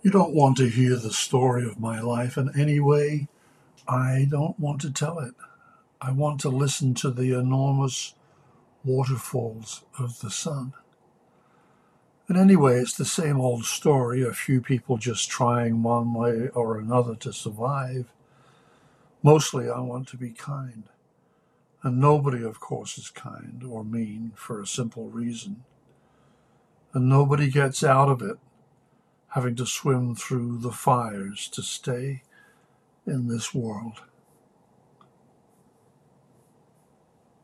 You don't want to hear the story of my life in any way. I don't want to tell it. I want to listen to the enormous waterfalls of the sun. And anyway, it's the same old story a few people just trying one way or another to survive. Mostly, I want to be kind. And nobody, of course, is kind or mean for a simple reason. And nobody gets out of it having to swim through the fires to stay in this world.